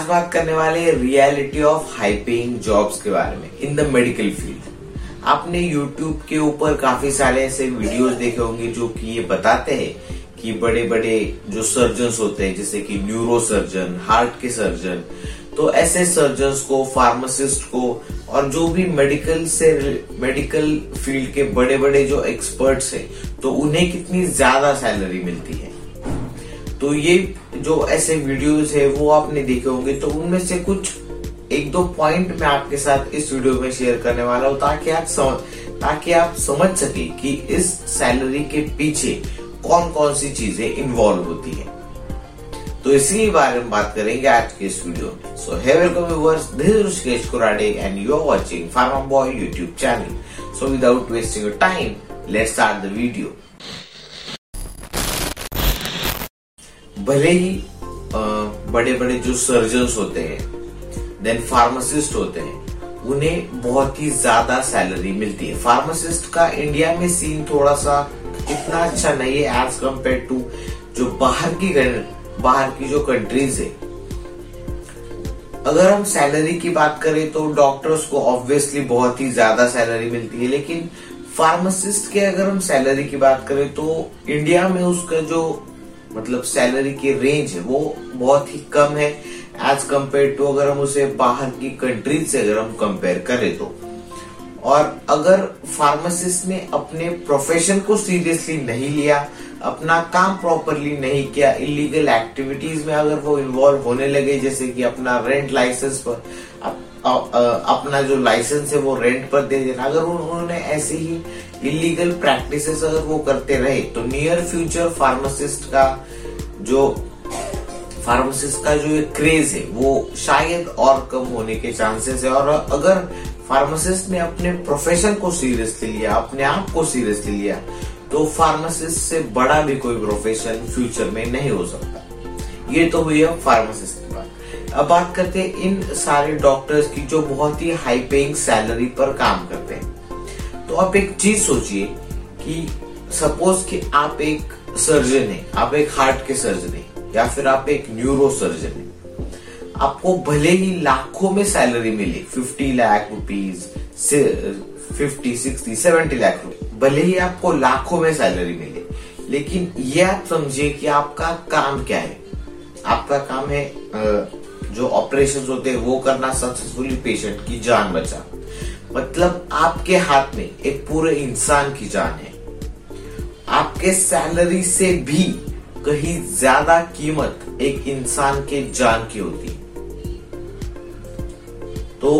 आज बात करने वाले reality of high paying jobs के बारे में इन द मेडिकल फ़ील्ड आपने यूट्यूब के ऊपर काफ़ी सारे ऐसे वीडियोस देखे होंगे जो कि ये बताते हैं कि बड़े बड़े जो सर्जन होते हैं, जैसे कि न्यूरो सर्जन हार्ट के सर्जन तो ऐसे सर्जन को फार्मासिस्ट को, और जो भी मेडिकल से मेडिकल फ़ील्ड के बड़े बड़े जो एक्सपर्ट्स हैं तो उन्हें कितनी ज़्यादा सैलरी मिलती है। तो ये जो ऐसे वीडियोस है, वो आपने देखे होंगे तो उनमें से कुछ एक दो पॉइंट मैं आपके साथ इस वीडियो में शेयर करने वाला हूँ, ताकि आप समझ, ताकि आप समझ सके कि इस सैलरी के पीछे कौन कौन सी चीज़ें इन्वॉल्व होती है। तो इसी बारे में बात करेंगे आज के इस वीडियो में so hey welcome viewers this is Rishikesh Kurade and you are watching pharma boy YouTube channel so without wasting your time let's start the video भले ही बड़े बड़े जो सर्जन होते हैं देन फार्मासिस्ट होते हैं, उन्हें बहुत ही ज़्यादा सैलरी मिलती है। फार्मासिस्ट का इंडिया में सीन थोड़ा सा इतना अच्छा नहीं है एज कंपेयर टू जो बाहर की बाहर की जो कंट्रीज़ है। अगर हम सैलरी की बात करें तो डॉक्टर्स को ऑब्वियसली बहुत ही ज़्यादा सैलरी मिलती है, लेकिन फार्मासिस्ट के अगर हम सैलरी की बात करें तो इंडिया में उसका जो मतलब सैलरी की रेंज है, वो बहुत ही कम है एज कंपेयर टू अगर हम उसे बाहर की कंट्रीज़ से अगर हम कंपेयर करें तो। और अगर फार्मासिस्ट ने अपने प्रोफेशन को सीरियसली नहीं लिया, अपना काम प्रॉपरली नहीं किया इलीगल एक्टिविटीज़ में अगर वो इन्वॉल्व होने लगे, जैसे कि अपना रेंट लाइसेंस पर अपना जो लाइसेंस है वो रेंट पर दे देना। अगर उन्होंने ऐसे ही इलीगल प्रैक्टिस अगर वो करते रहे तो नियर फ्यूचर फार्मासिस्ट का जो फार्मासिस्ट का जो क्रेज है, वो शायद और कम होने के चांसेस है। और अगर फार्मासिस्ट ने अपने प्रोफेशन को सीरियसली लिया, अपने आप को सीरियसली लिया तो फार्मासिस्ट से बड़ा भी कोई प्रोफेशन फ्यूचर में नहीं हो सकता। ये तो हुई है फार्मासिस्ट अब बात करते हैं इन सारे डॉक्टर्स की जो बहुत ही हाई पेइंग सैलरी पर काम करते हैं। तो आप एक चीज़ सोचिए कि सपोज़ कि आप एक सर्जन है, आप एक हार्ट के सर्जन है, या फिर आप एक न्यूरो सर्जन है। आपको भले ही लाखों में सैलरी मिले fifty lakh rupees fifty sixty seventy lakh रुपए भले ही आपको लाखों में सैलरी मिले, लेकिन ये आप समझिए कि आपका काम क्या है। आपका काम है जो ऑपरेशन होते हैं, वो करना सक्सेसफुली पेशेंट की जान बचा। मतलब आपके हाथ में एक पूरे इंसान की जान है। आपके सैलरी से भी कहीं ज़्यादा कीमत एक इंसान के जान की होती तो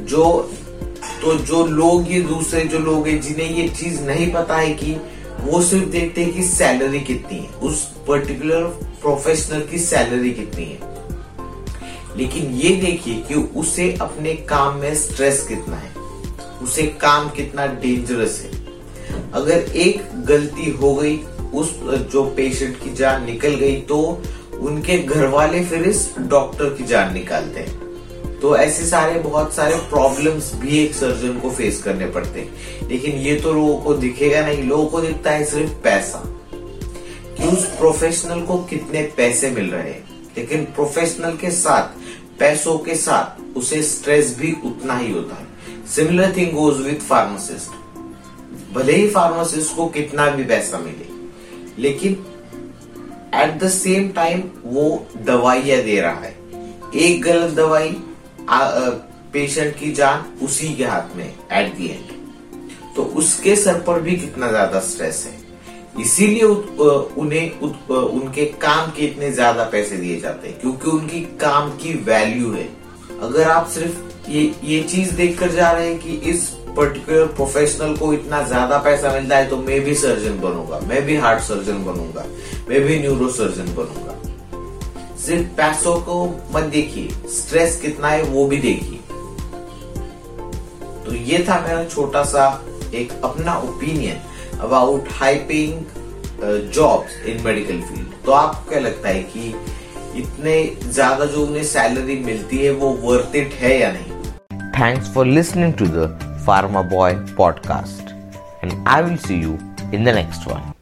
जो तो जो लोग ये दूसरे, जो लोग हैं जिन्हें ये चीज़ नहीं पता है कि वो सिर्फ़ देखते हैं कि सैलरी कितनी है। उस पर्टिकुलर प्रोफेशनल की सैलरी कितनी है। लेकिन ये देखिए कि उसे अपने काम में स्ट्रेस कितना है। उसे काम कितना डेंजरस है। अगर एक गलती हो गई, उस, जो पेशेंट की जान निकल गई तो उनके घर वाले फिर इस डॉक्टर की जान निकालते हैं। तो ऐसे सारे, बहुत सारे प्रॉब्लम्स भी एक सर्जन को फेस करने पड़ते हैं। लेकिन ये तो लोगों को दिखेगा नहीं। लोगों को दिखता है सिर्फ़ पैसा। कि उस प्रोफेशनल को कितने पैसे मिल रहे हैं। लेकिन प्रोफेशनल के साथ, पैसों के साथ उसे स्ट्रेस भी उतना ही होता है। Similar thing goes with pharmacist भले ही फार्मासिस्ट को कितना भी पैसा मिले, लेकिन एट द सेम टाइम वो दवाइयाँ दे रहा है। एक गलत दवाई पेशेंट की जान उसी के हाथ में एट दी एंड तो उसके सर पर भी कितना ज़्यादा स्ट्रेस है। इसीलिए उन्हें उनके काम के इतने ज़्यादा पैसे दिए जाते हैं, क्योंकि उनकी काम की वैल्यू है। अगर आप सिर्फ़ ये ये चीज़ देखकर जा रहे हैं कि इस पर्टिकुलर प्रोफेशनल को इतना ज़्यादा पैसा मिलता है तो मैं भी सर्जन बनूँगा, मैं भी हार्ट सर्जन बनूँगा, मैं भी न्यूरो सर्जन बनूँगा। सिर्फ़ पैसों को मत देखिए स्ट्रेस कितना है वो भी देखिए। तो ये था मेरा छोटा सा एक अपना opinion about high paying jobs in medical field तो आपको क्या लगता है कि इतने ज़्यादा जो उन्हें सैलरी मिलती है, वो वर्थ इट है या नहीं? Thanks for listening to the pharma boy podcast and I will see you in the next one